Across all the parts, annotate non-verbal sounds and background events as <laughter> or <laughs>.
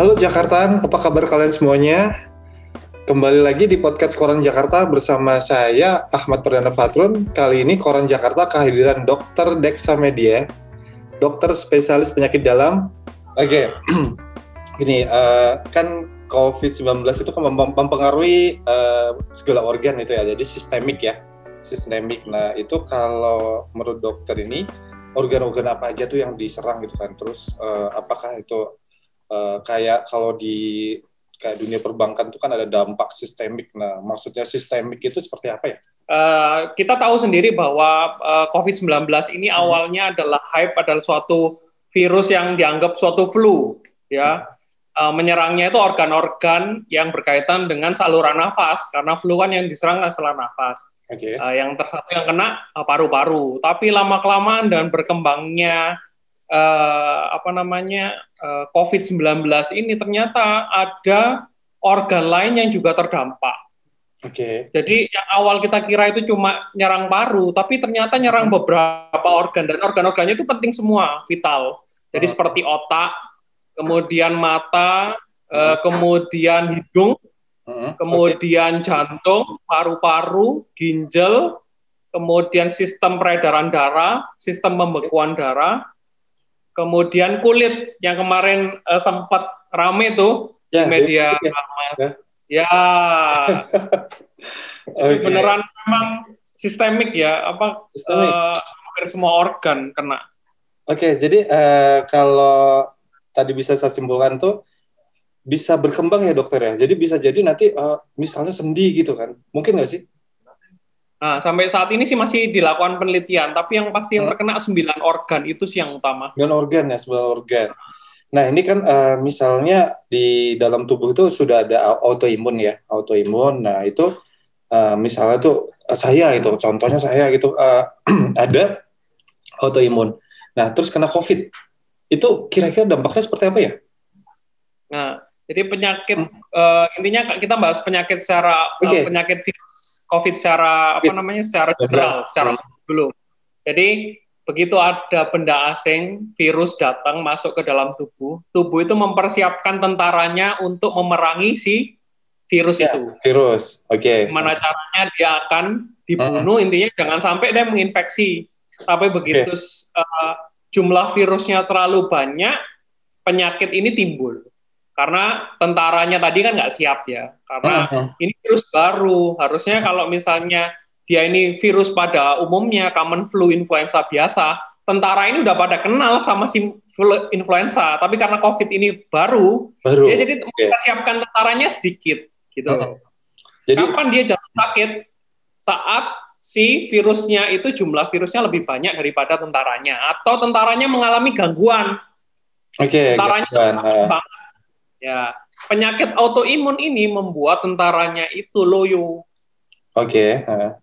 Halo Jakarta, apa kabar kalian semuanya? Kembali lagi di podcast Koran Jakarta bersama saya Ahmad Perdana Fatrun. Kali ini Koran Jakarta kehadiran Dr. Dexa Media, dokter spesialis penyakit dalam. Oke, okay. ini uh, kan COVID-19 itu kan mempengaruhi uh, segala organ itu ya, jadi sistemik ya, sistemik. Nah itu kalau menurut dokter ini organ-organ apa aja tuh yang diserang gitu kan? Terus uh, apakah itu uh, kayak kalau di kayak dunia perbankan itu kan ada dampak sistemik. Nah, maksudnya sistemik itu seperti apa ya? Uh, kita tahu sendiri bahwa uh, COVID-19 ini hmm. awalnya adalah hype adalah suatu virus yang dianggap suatu flu, ya. Uh, menyerangnya itu organ-organ yang berkaitan dengan saluran nafas, karena flu kan yang diserang saluran nafas. Okay. Uh, yang tersatu yang kena paru-paru. Tapi lama kelamaan dan berkembangnya uh, apa namanya uh, eh, COVID-19 ini ternyata ada organ lain yang juga terdampak. Oke. Okay. Jadi yang awal kita kira itu cuma nyerang paru, tapi ternyata nyerang hmm. beberapa organ dan organ-organnya itu penting semua, vital. Jadi oh. seperti otak, kemudian mata, uh, kemudian hidung, kemudian okay. jantung, paru-paru, ginjal, kemudian sistem peredaran darah, sistem pembekuan darah, kemudian kulit yang kemarin uh, sempat rame tuh ya, di media ya. ya. <laughs> ya. okay. beneran memang sistemik ya apa sistemik. Uh, hampir semua organ kena. Oke, okay, jadi uh, kalau tadi bisa saya simpulkan tuh bisa berkembang ya dokter ya. Jadi bisa jadi nanti uh, misalnya sendi gitu kan. Mungkin nggak sih? Nah, sampai saat ini sih masih dilakukan penelitian, tapi yang pasti yang hmm. terkena 9 organ itu sih yang utama. 9 organ ya, 9 organ. Nah, ini kan uh, misalnya di dalam tubuh itu sudah ada autoimun ya, autoimun. Nah, itu uh, misalnya tuh uh, saya itu, contohnya saya gitu uh, <clears throat> ada autoimun. Nah, terus kena COVID. Itu kira-kira dampaknya seperti apa ya? Nah, jadi penyakit hmm. uh, intinya kita bahas penyakit secara okay. uh, penyakit virus COVID secara apa namanya secara general, secara dulu. Jadi begitu ada benda asing, virus datang masuk ke dalam tubuh, tubuh itu mempersiapkan tentaranya untuk memerangi si virus ya, itu. Virus, oke. Okay. Gimana caranya dia akan dibunuh, uh intinya jangan sampai dia menginfeksi. Tapi begitu okay. uh, jumlah virusnya terlalu banyak, penyakit ini timbul karena tentaranya tadi kan nggak siap ya karena uh -huh. ini virus baru harusnya kalau misalnya dia ini virus pada umumnya common flu influenza biasa tentara ini udah pada kenal sama si flu influenza tapi karena covid ini baru, baru. dia jadi okay. siapkan tentaranya sedikit gitu uh -huh. jadi kapan dia jatuh sakit saat si virusnya itu jumlah virusnya lebih banyak daripada tentaranya atau tentaranya mengalami gangguan Oke, okay, tentaranya gangguan. Ya, penyakit autoimun ini membuat tentaranya itu loyo. Oke. Okay. Uh.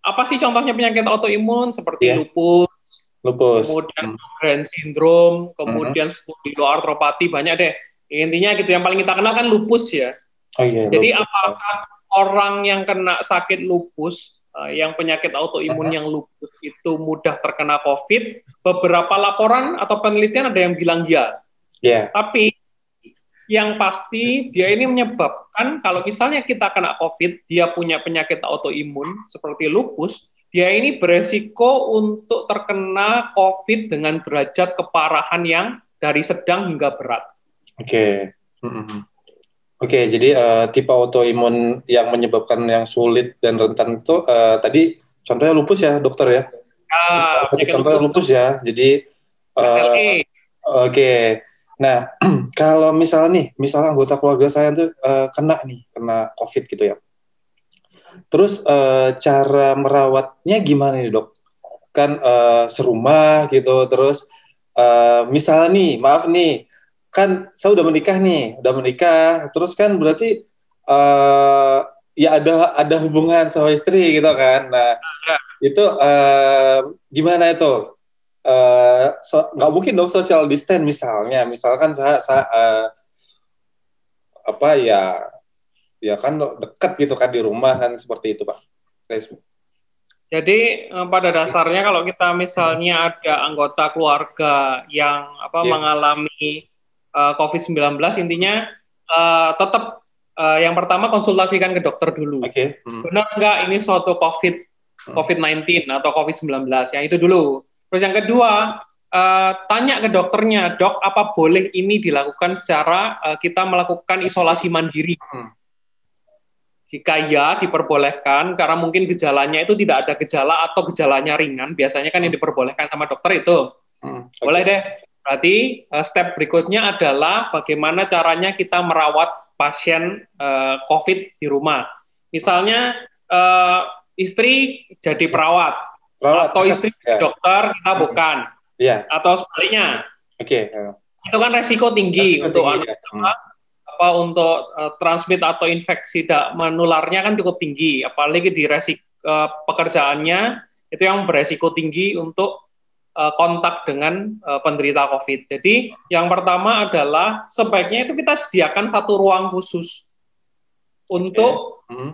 Apa sih contohnya penyakit autoimun seperti yeah. lupus, lupus, kemudian hmm. syndrome, kemudian hmm. spondyloartropati banyak deh. Intinya gitu yang paling kita kenal kan lupus ya. Oh, iya, Jadi lupus. apakah orang yang kena sakit lupus uh, yang penyakit autoimun yang lupus itu mudah terkena COVID? Beberapa laporan atau penelitian ada yang bilang ya. Yeah. Tapi yang pasti dia ini menyebabkan kalau misalnya kita kena COVID, dia punya penyakit autoimun seperti lupus, dia ini beresiko untuk terkena COVID dengan derajat keparahan yang dari sedang hingga berat. Oke. Okay. Mm-hmm. Oke, okay, jadi uh, tipe autoimun yang menyebabkan yang sulit dan rentan itu uh, tadi contohnya lupus ya, dokter ya. Ah, contohnya lupus. lupus ya. Jadi uh, Oke. Okay. Nah, <clears throat> kalau misalnya nih, misalnya anggota keluarga saya tuh uh, kena nih, kena COVID gitu ya. Terus uh, cara merawatnya gimana nih dok? Kan uh, serumah gitu, terus uh, misalnya nih, maaf nih, kan saya udah menikah nih, udah menikah, terus kan berarti uh, ya ada ada hubungan sama istri gitu kan. Nah, iya. itu uh, gimana itu? Uh, so, nggak mungkin dong social distance misalnya misalkan saya, saya uh, apa ya ya kan dekat gitu kan di rumah kan seperti itu pak jadi eh, pada dasarnya kalau kita misalnya ada anggota keluarga yang apa yeah. mengalami uh, COVID-19 intinya uh, tetap uh, yang pertama konsultasikan ke dokter dulu. Oke. Okay. Hmm. Benar nggak ini suatu COVID hmm. COVID-19 atau COVID-19? Yang itu dulu. Terus yang kedua, uh, tanya ke dokternya, dok, apa boleh ini dilakukan secara uh, kita melakukan isolasi mandiri? Hmm. Jika ya diperbolehkan, karena mungkin gejalanya itu tidak ada gejala atau gejalanya ringan, biasanya kan yang diperbolehkan sama dokter itu. Hmm, okay. Boleh deh. Berarti uh, step berikutnya adalah bagaimana caranya kita merawat pasien uh, COVID di rumah. Misalnya uh, istri jadi perawat, perawat atau istri ya. dokter kita bukan, ya. atau sebaliknya. Oke. Okay. Itu kan resiko tinggi resiko untuk tinggi, ya. hmm apa untuk uh, transmit atau infeksi tidak menularnya kan cukup tinggi, apalagi di resiko uh, eh, pekerjaannya itu yang beresiko tinggi untuk uh, kontak dengan uh, penderita COVID. Jadi yang pertama adalah sebaiknya itu kita sediakan satu ruang khusus untuk okay. hmm.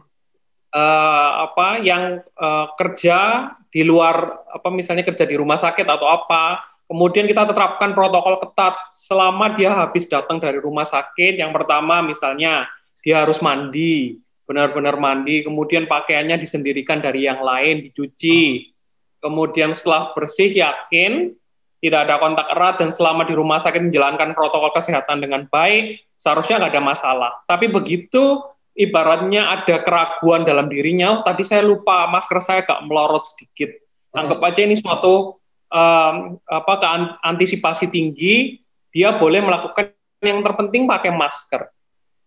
Uh, apa yang uh, kerja di luar apa misalnya kerja di rumah sakit atau apa Kemudian kita terapkan protokol ketat selama dia habis datang dari rumah sakit. Yang pertama misalnya dia harus mandi, benar-benar mandi, kemudian pakaiannya disendirikan dari yang lain, dicuci. Kemudian setelah bersih yakin tidak ada kontak erat dan selama di rumah sakit menjalankan protokol kesehatan dengan baik, seharusnya nggak ada masalah. Tapi begitu ibaratnya ada keraguan dalam dirinya, oh, tadi saya lupa masker saya agak melorot sedikit. Anggap aja ini suatu um, apa ke antisipasi tinggi, dia boleh melakukan yang terpenting pakai masker.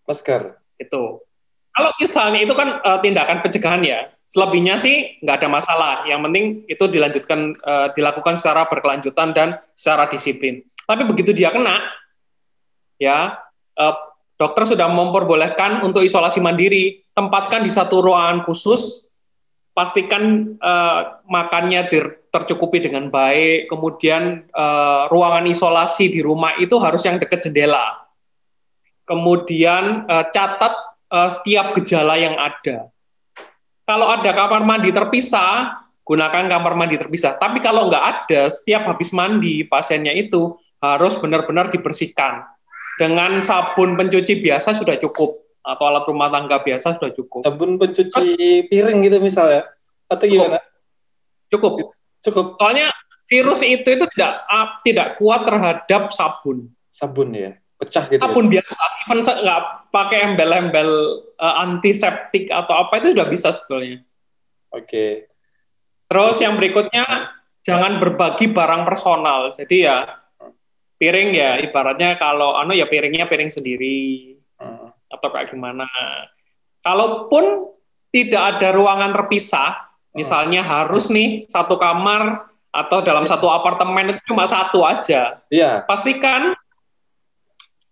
Masker. Itu. Kalau misalnya itu kan uh, tindakan pencegahan ya. Selebihnya sih nggak ada masalah. Yang penting itu dilanjutkan uh, dilakukan secara berkelanjutan dan secara disiplin. Tapi begitu dia kena, ya uh, dokter sudah memperbolehkan untuk isolasi mandiri. Tempatkan di satu ruangan khusus pastikan uh, makannya ter tercukupi dengan baik, kemudian uh, ruangan isolasi di rumah itu harus yang dekat jendela. Kemudian uh, catat uh, setiap gejala yang ada. Kalau ada kamar mandi terpisah, gunakan kamar mandi terpisah. Tapi kalau nggak ada, setiap habis mandi pasiennya itu harus benar-benar dibersihkan. Dengan sabun pencuci biasa sudah cukup atau alat rumah tangga biasa sudah cukup. Sabun pencuci Terus, piring gitu misalnya atau gimana? Cukup. Cukup. Soalnya virus itu itu tidak uh, tidak kuat terhadap sabun. Sabun ya. Pecah gitu. Ya? Sabun ya? biasa, even nggak pakai embel-embel uh, antiseptik atau apa itu sudah bisa sebetulnya. Oke. Okay. Terus yang berikutnya jangan berbagi barang personal. Jadi ya piring ya ibaratnya kalau anu ya piringnya piring sendiri hmm atau kayak gimana. Kalaupun tidak ada ruangan terpisah, misalnya harus nih satu kamar atau dalam satu apartemen itu cuma satu aja. Iya. Pastikan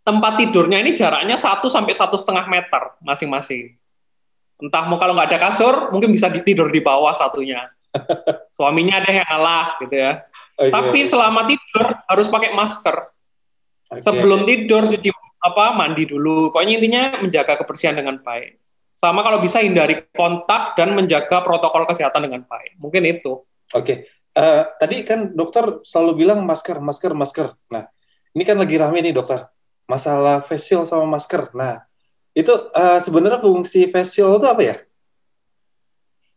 tempat tidurnya ini jaraknya satu sampai satu setengah meter masing-masing. Entah mau kalau nggak ada kasur, mungkin bisa tidur di bawah satunya. <laughs> Suaminya ada yang ngalah gitu ya. Okay. Tapi selama tidur harus pakai masker. Okay. Sebelum tidur cuci apa mandi dulu. Pokoknya intinya menjaga kebersihan dengan baik. Sama kalau bisa hindari kontak dan menjaga protokol kesehatan dengan baik. Mungkin itu. Oke. Okay. Uh, eh, tadi kan dokter selalu bilang masker, masker, masker. Nah, ini kan lagi rame nih dokter. Masalah facial sama masker. Nah, itu uh, sebenarnya fungsi facial itu apa ya?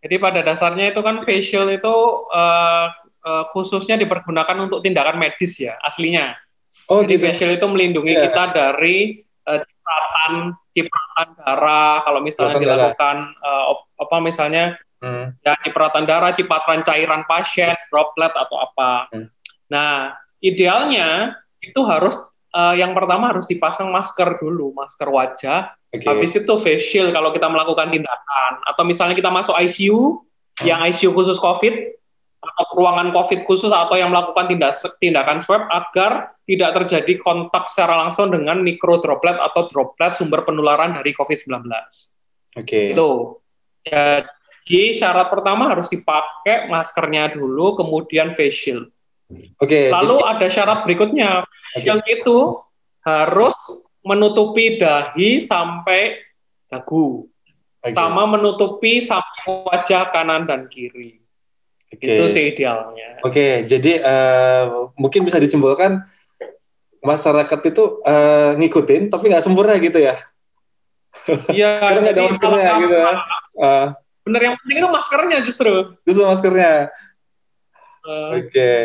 Jadi pada dasarnya itu kan facial itu uh, uh, khususnya dipergunakan untuk tindakan medis ya aslinya. Oh, Jadi gitu. facial itu melindungi yeah. kita dari uh, cipratan cipratan darah kalau misalnya cipratan dilakukan uh, apa misalnya hmm. ya cipratan darah, cipratan cairan pasien, droplet atau apa. Hmm. Nah, idealnya itu harus uh, yang pertama harus dipasang masker dulu, masker wajah. Okay. Habis itu facial kalau kita melakukan tindakan atau misalnya kita masuk ICU hmm. yang ICU khusus COVID atau ruangan COVID khusus atau yang melakukan tindak, tindakan swab agar tidak terjadi kontak secara langsung dengan mikro droplet atau droplet sumber penularan dari COVID-19. Oke. Okay. Itu. Jadi syarat pertama harus dipakai maskernya dulu, kemudian face shield. Oke. Okay, Lalu jadi... ada syarat berikutnya, okay. yang itu harus menutupi dahi sampai dagu, okay. sama menutupi sampai wajah kanan dan kiri. Okay. Itu sih idealnya. Oke, okay, jadi uh, mungkin bisa disimpulkan masyarakat itu uh, ngikutin tapi nggak sempurna gitu ya. Iya. <laughs> Karena nggak ada maskernya gitu ya. Uh, Bener yang penting itu maskernya justru. Justru maskernya. Uh, Oke. Okay.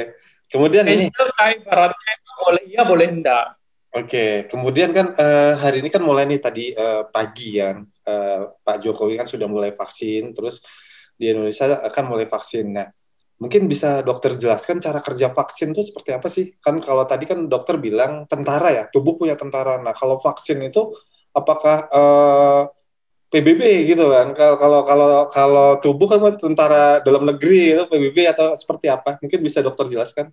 Kemudian ini. Saya ibaratnya boleh iya boleh enggak. Oke, okay. kemudian kan uh, hari ini kan mulai nih tadi uh, pagi ya, uh, Pak Jokowi kan sudah mulai vaksin, terus di Indonesia akan mulai vaksin. Nah, mungkin bisa dokter jelaskan cara kerja vaksin itu seperti apa sih? Kan kalau tadi kan dokter bilang tentara ya, tubuh punya tentara. Nah, kalau vaksin itu apakah uh, PBB gitu kan? Kalau kalau kalau tubuh kan tentara dalam negeri itu PBB atau seperti apa? Mungkin bisa dokter jelaskan?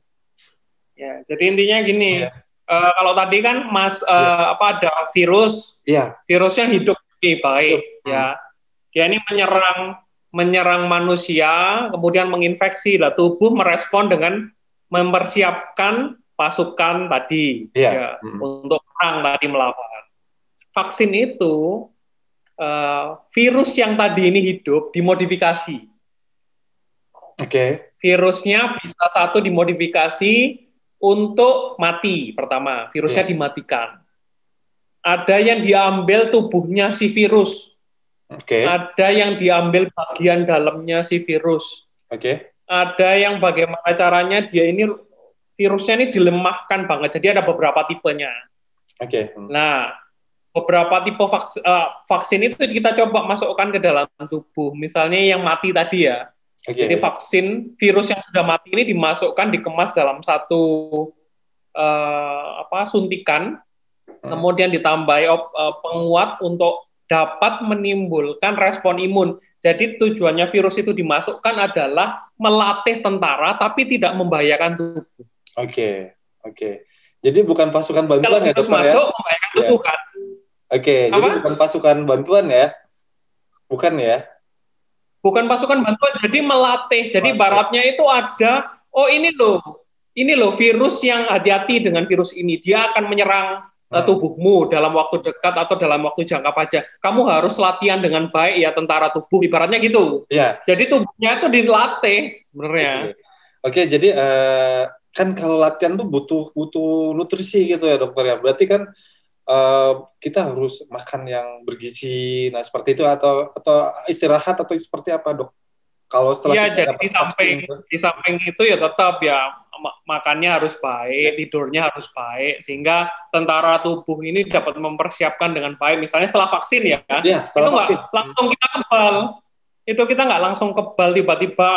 Ya, jadi intinya gini. Ya uh, kalau tadi kan Mas uh, ya. apa ada virus, ya. virusnya hidup nih baik hmm. ya, dia ini menyerang menyerang manusia, kemudian menginfeksi, lah tubuh merespon dengan mempersiapkan pasukan tadi ya, ya hmm. untuk perang tadi melawan. Vaksin itu uh, virus yang tadi ini hidup dimodifikasi. Oke. Okay. Virusnya bisa satu dimodifikasi untuk mati pertama, virusnya yeah. dimatikan. Ada yang diambil tubuhnya si virus. Okay. Ada yang diambil bagian dalamnya si virus. Oke. Okay. Ada yang bagaimana caranya dia ini virusnya ini dilemahkan banget. Jadi ada beberapa tipenya. Oke. Okay. Nah, beberapa tipe vaksin, uh, eh, vaksin itu kita coba masukkan ke dalam tubuh. Misalnya yang mati tadi ya, Okay. Jadi vaksin virus yang sudah mati ini dimasukkan dikemas dalam satu uh, apa suntikan, hmm. kemudian ditambahi uh, penguat untuk dapat menimbulkan respon imun. Jadi tujuannya virus itu dimasukkan adalah melatih tentara tapi tidak membahayakan tubuh. Oke, okay. oke. Okay. Jadi bukan pasukan bantuan Kalau ya, dokter masuk, ya? membahayakan tubuh kan. Oke, okay. jadi bukan pasukan bantuan ya? Bukan ya? bukan pasukan bantuan jadi melatih jadi baratnya itu ada oh ini loh ini loh virus yang hati-hati dengan virus ini dia akan menyerang uh, tubuhmu dalam waktu dekat atau dalam waktu jangka panjang. Kamu harus latihan dengan baik ya tentara tubuh. Ibaratnya gitu. Ya jadi tubuhnya itu dilatih sebenarnya oke, okay. jadi uh, kan kalau latihan tuh butuh butuh nutrisi gitu ya dokter ya. Berarti kan uh, kita harus makan yang bergizi, nah seperti itu atau atau istirahat atau seperti apa dok? Kalau setelah ya, jadi di samping di samping itu ya tetap ya makannya harus baik, tidurnya harus baik sehingga tentara tubuh ini dapat mempersiapkan dengan baik. Misalnya setelah vaksin ya, ya itu nggak langsung kita kebal, itu kita nggak langsung kebal tiba-tiba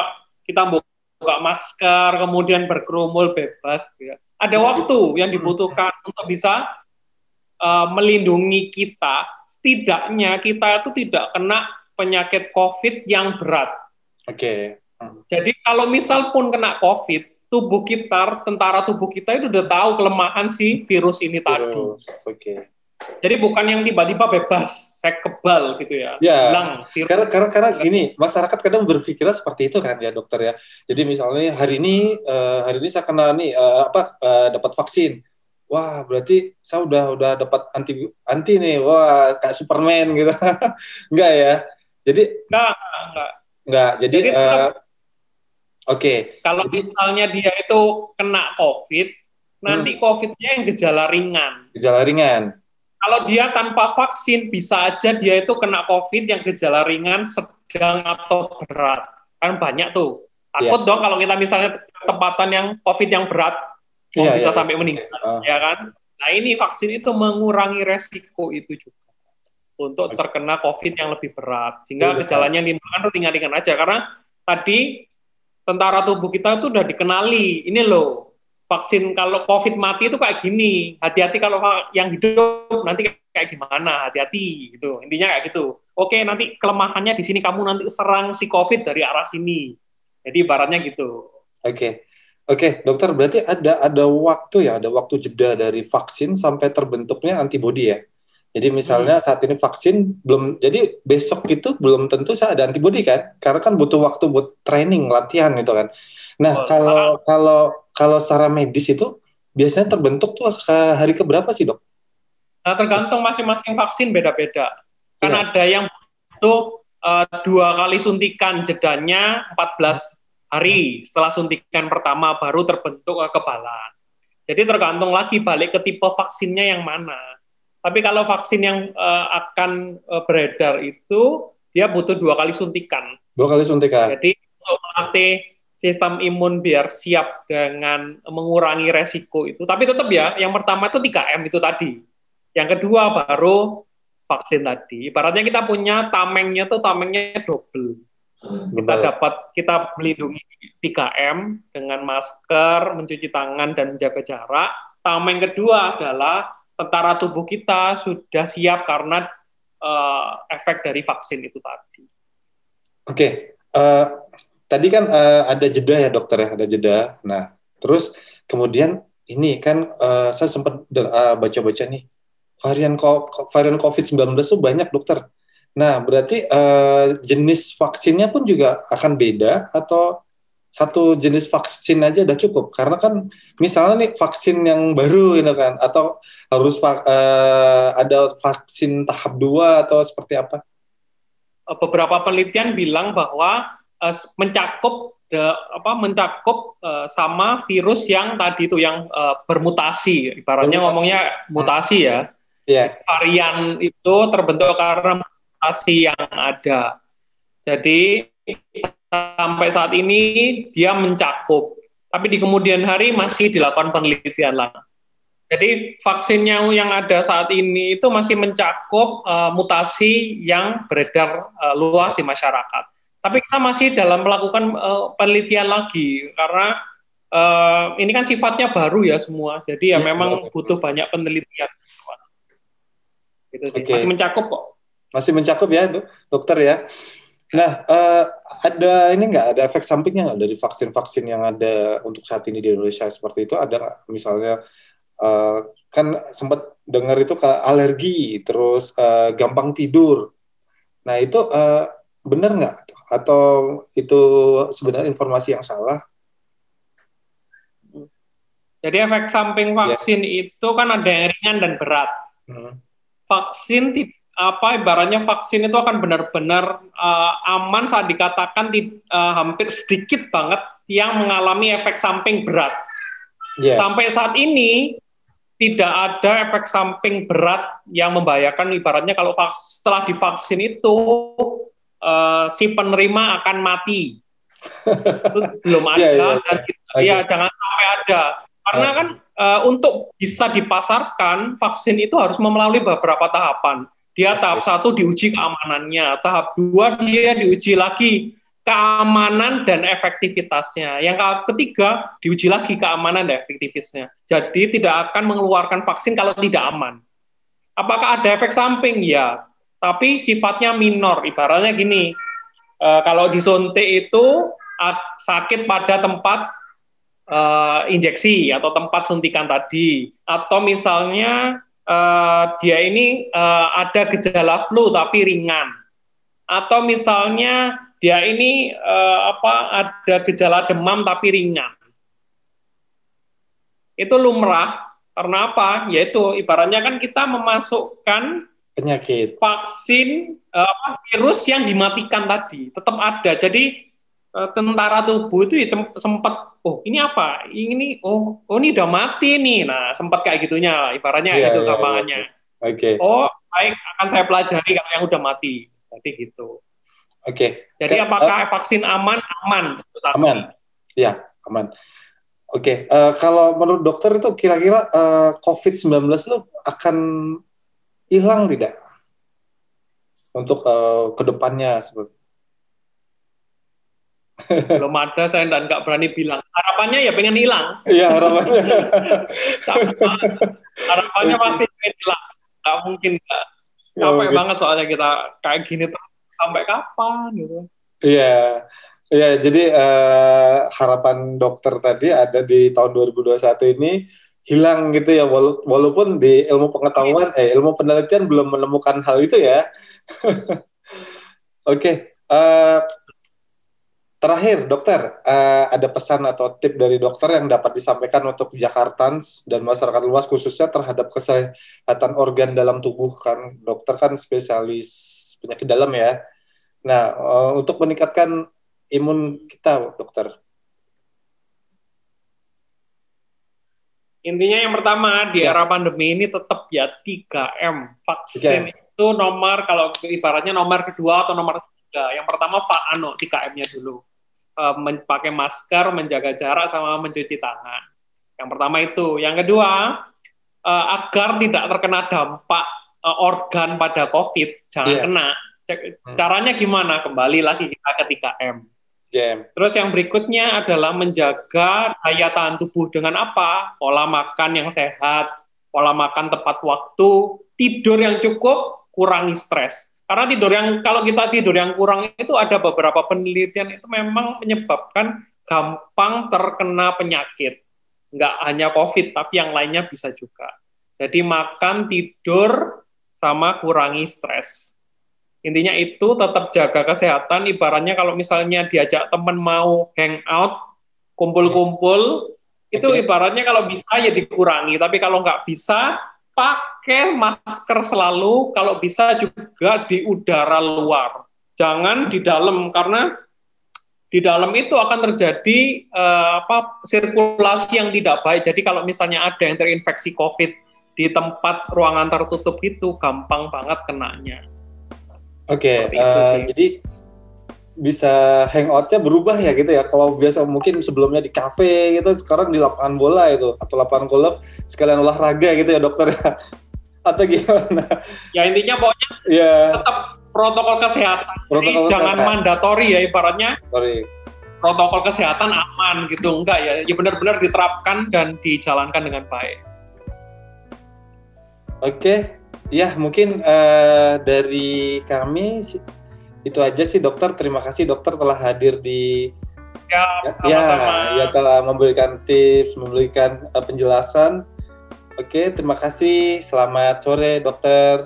kita buka masker kemudian berkerumul bebas. Ya. Ada waktu yang dibutuhkan untuk bisa uh, melindungi kita, setidaknya kita itu tidak kena penyakit COVID yang berat. Oke. Okay. Jadi kalau misal pun kena COVID, tubuh kita, tentara tubuh kita itu udah tahu kelemahan si virus ini tadi. Oke. Okay. Jadi bukan yang tiba-tiba bebas, saya kebal gitu ya. Ya. Karena, karena karena gini, masyarakat kadang berpikir seperti itu kan ya dokter ya. Jadi misalnya hari ini uh, hari ini saya kena nih uh, apa uh, dapat vaksin wah berarti saya udah udah dapat anti anti nih wah kayak Superman gitu <laughs> enggak ya jadi enggak enggak enggak jadi, jadi uh, oke okay. kalau misalnya dia itu kena COVID nanti hmm. COVID-nya yang gejala ringan gejala ringan kalau dia tanpa vaksin bisa aja dia itu kena COVID yang gejala ringan sedang atau berat kan banyak tuh takut yeah. dong kalau kita misalnya tempatan yang COVID yang berat yeah, bisa yeah, sampai meninggal, uh. ya kan? Nah ini vaksin itu mengurangi resiko itu juga untuk terkena COVID yang lebih berat, sehingga gejalanya yang ditimbulkan ringan-ringan aja. Karena tadi tentara tubuh kita itu sudah dikenali, ini loh vaksin kalau COVID mati itu kayak gini, hati-hati kalau yang hidup nanti kayak gimana, hati-hati gitu. Intinya kayak gitu. Oke, nanti kelemahannya di sini kamu nanti serang si COVID dari arah sini. Jadi ibaratnya gitu. Oke. Oke, dokter berarti ada ada waktu ya, ada waktu jeda dari vaksin sampai terbentuknya antibodi ya. Jadi misalnya hmm. saat ini vaksin belum, jadi besok itu belum tentu saya ada antibodi kan, karena kan butuh waktu buat training, latihan gitu kan. Nah oh, kalau ah. kalau kalau secara medis itu biasanya terbentuk tuh ke hari keberapa sih dok? Nah tergantung masing-masing vaksin beda-beda. Kan yeah. ada yang butuh uh, dua kali suntikan jedanya 14 hari setelah suntikan pertama baru terbentuk kekebalan. Jadi tergantung lagi balik ke tipe vaksinnya yang mana. Tapi kalau vaksin yang uh, akan uh, beredar itu dia butuh dua kali suntikan. Dua kali suntikan. Jadi untuk melatih sistem imun biar siap dengan mengurangi resiko itu. Tapi tetap ya, yang pertama itu 3M itu tadi. Yang kedua baru vaksin tadi. Ibaratnya kita punya tamengnya tuh tamengnya double. Kita dapat kita melindungi 3M dengan masker, mencuci tangan dan menjaga jarak. Tameng kedua adalah tentara tubuh kita sudah siap karena uh, efek dari vaksin itu tadi. Oke, okay. uh, eh, tadi kan uh, ada jeda ya dokter ya, ada jeda. Nah, terus kemudian ini kan uh, saya sempat uh, baca-baca nih varian varian COVID-19 itu banyak dokter. Nah, berarti uh, jenis vaksinnya pun juga akan beda atau satu jenis vaksin aja udah cukup karena kan misalnya nih vaksin yang baru ini kan atau harus uh, ada vaksin tahap dua atau seperti apa? Beberapa penelitian bilang bahwa uh, mencakup de, apa mencakup uh, sama virus yang tadi itu yang uh, bermutasi ibaratnya ngomongnya mutasi ya. Yeah. Varian itu terbentuk karena mutasi yang ada. Jadi sampai saat ini dia mencakup, tapi di kemudian hari masih dilakukan penelitian lah. Jadi vaksin yang ada saat ini itu masih mencakup uh, mutasi yang beredar uh, luas di masyarakat. Tapi kita masih dalam melakukan uh, penelitian lagi karena uh, ini kan sifatnya baru ya semua. Jadi ya, ya memang butuh banyak penelitian. Gitu sih. Okay. Masih mencakup kok. Masih mencakup ya, dokter ya. Nah, uh, ada ini nggak ada efek sampingnya nggak dari vaksin-vaksin yang ada untuk saat ini di Indonesia seperti itu? Ada nggak? Misalnya uh, kan sempat dengar itu ke alergi, terus uh, gampang tidur. Nah itu uh, benar nggak? Atau itu sebenarnya informasi yang salah? Jadi efek samping ya. vaksin yeah. itu kan ada yang ringan dan berat. Hmm. Vaksin apa ibaratnya vaksin itu akan benar-benar uh, aman saat dikatakan di, uh, hampir sedikit banget yang mengalami efek samping berat. Yeah. Sampai saat ini tidak ada efek samping berat yang membahayakan ibaratnya kalau setelah divaksin itu uh, si penerima akan mati. itu belum iya, ada yeah, yeah, dan kita, okay. ya jangan sampai ada. Karena kan uh, untuk bisa dipasarkan vaksin itu harus melalui beberapa tahapan dia tahap satu diuji keamanannya, tahap dua dia diuji lagi keamanan dan efektivitasnya. Yang ketiga diuji lagi keamanan dan efektivitasnya. Jadi tidak akan mengeluarkan vaksin kalau tidak aman. Apakah ada efek samping? Ya, tapi sifatnya minor. Ibaratnya gini, e, kalau disuntik itu sakit pada tempat e, injeksi atau tempat suntikan tadi, atau misalnya uh, dia ini uh, ada gejala flu tapi ringan, atau misalnya dia ini uh, apa ada gejala demam tapi ringan. Itu lumrah karena apa? Yaitu ibaratnya kan kita memasukkan penyakit vaksin uh, virus yang dimatikan tadi tetap ada. Jadi tentara tubuh itu ya sempat oh ini apa? Ini oh oh ini udah mati nih. Nah sempat kayak gitunya ibaratnya yeah, itu yeah, gampangannya. yeah, yeah. oke. Okay. oh baik akan saya pelajari kalau yang udah mati. Jadi gitu. Oke. Okay. jadi Ke, apakah uh, vaksin aman? Aman. Aman. Ya aman. Oke okay. uh, eh, kalau menurut dokter itu kira-kira uh, COVID-19 itu akan hilang tidak? Untuk uh, ke depannya seperti belum ada saya dan nggak berani bilang. Harapannya ya pengen hilang. Iya harapannya. <laughs> Harapannya pasti pengen hilang. Nggak mungkin nggak. Capek ya, banget soalnya kita kayak gini terus. Sampai kapan gitu. Iya. Iya jadi uh, harapan dokter tadi ada di tahun 2021 ini hilang gitu ya. Walaupun di ilmu pengetahuan eh ilmu penelitian belum menemukan hal itu ya. <laughs> Oke okay. uh, eh, Terakhir, dokter, uh, ada pesan atau tip dari dokter yang dapat disampaikan untuk Jakartans dan masyarakat luas khususnya terhadap kesehatan organ dalam tubuh kan dokter kan spesialis penyakit dalam ya. Nah, uh, untuk meningkatkan imun kita, dokter. Intinya yang pertama di ya. era pandemi ini tetap ya 3M. Vaksin okay. itu nomor kalau ibaratnya nomor kedua atau nomor tiga. Yang pertama anu 3M-nya dulu. Uh, pakai masker, menjaga jarak sama mencuci tangan. Yang pertama itu. Yang kedua, uh, agar tidak terkena dampak uh, organ pada COVID, jangan yeah. kena. Hmm. Caranya gimana? Kembali lagi kita ke 3M Yeah. Terus yang berikutnya adalah menjaga daya tahan tubuh dengan apa? Pola makan yang sehat, pola makan tepat waktu, tidur yang cukup, kurangi stres. Karena tidur yang kalau kita tidur yang kurang itu ada beberapa penelitian itu memang menyebabkan gampang terkena penyakit. Nggak hanya COVID, tapi yang lainnya bisa juga. Jadi makan, tidur, sama kurangi stres. Intinya itu tetap jaga kesehatan. Ibaratnya kalau misalnya diajak teman mau hangout, kumpul-kumpul, okay. itu ibaratnya kalau bisa ya dikurangi. Tapi kalau nggak bisa, pakai masker selalu. Kalau bisa juga di udara luar. Jangan di dalam karena di dalam itu akan terjadi uh, apa sirkulasi yang tidak baik. Jadi kalau misalnya ada yang terinfeksi COVID di tempat ruangan tertutup itu gampang banget kenanya. Oke, okay, uh, eh, jadi bisa hangoutnya berubah ya gitu ya. Kalau biasa mungkin sebelumnya di kafe gitu, sekarang di lapangan bola itu atau lapangan golf sekalian olahraga gitu ya dokter ya. <laughs> Atau gimana? Ya intinya pokoknya yeah. tetap protokol kesehatan. Protokol Jadi jangan mandatori ya ibaratnya. Sorry. Protokol kesehatan aman gitu enggak ya? Ya benar-benar diterapkan dan dijalankan dengan baik. Oke, okay ya mungkin uh, dari kami itu aja sih dokter. Terima kasih dokter telah hadir di ya, ya, ya telah memberikan tips, memberikan uh, penjelasan. Oke, terima kasih. Selamat sore dokter.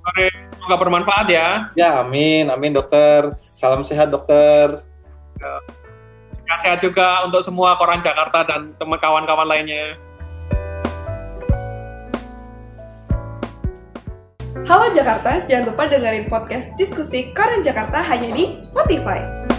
Sore, semoga bermanfaat ya. Ya, amin, amin dokter. Salam sehat dokter. Ya. Sehat juga untuk semua koran Jakarta dan teman kawan-kawan lainnya. Halo Jakarta, jangan lupa dengerin podcast diskusi Koran Jakarta hanya di Spotify.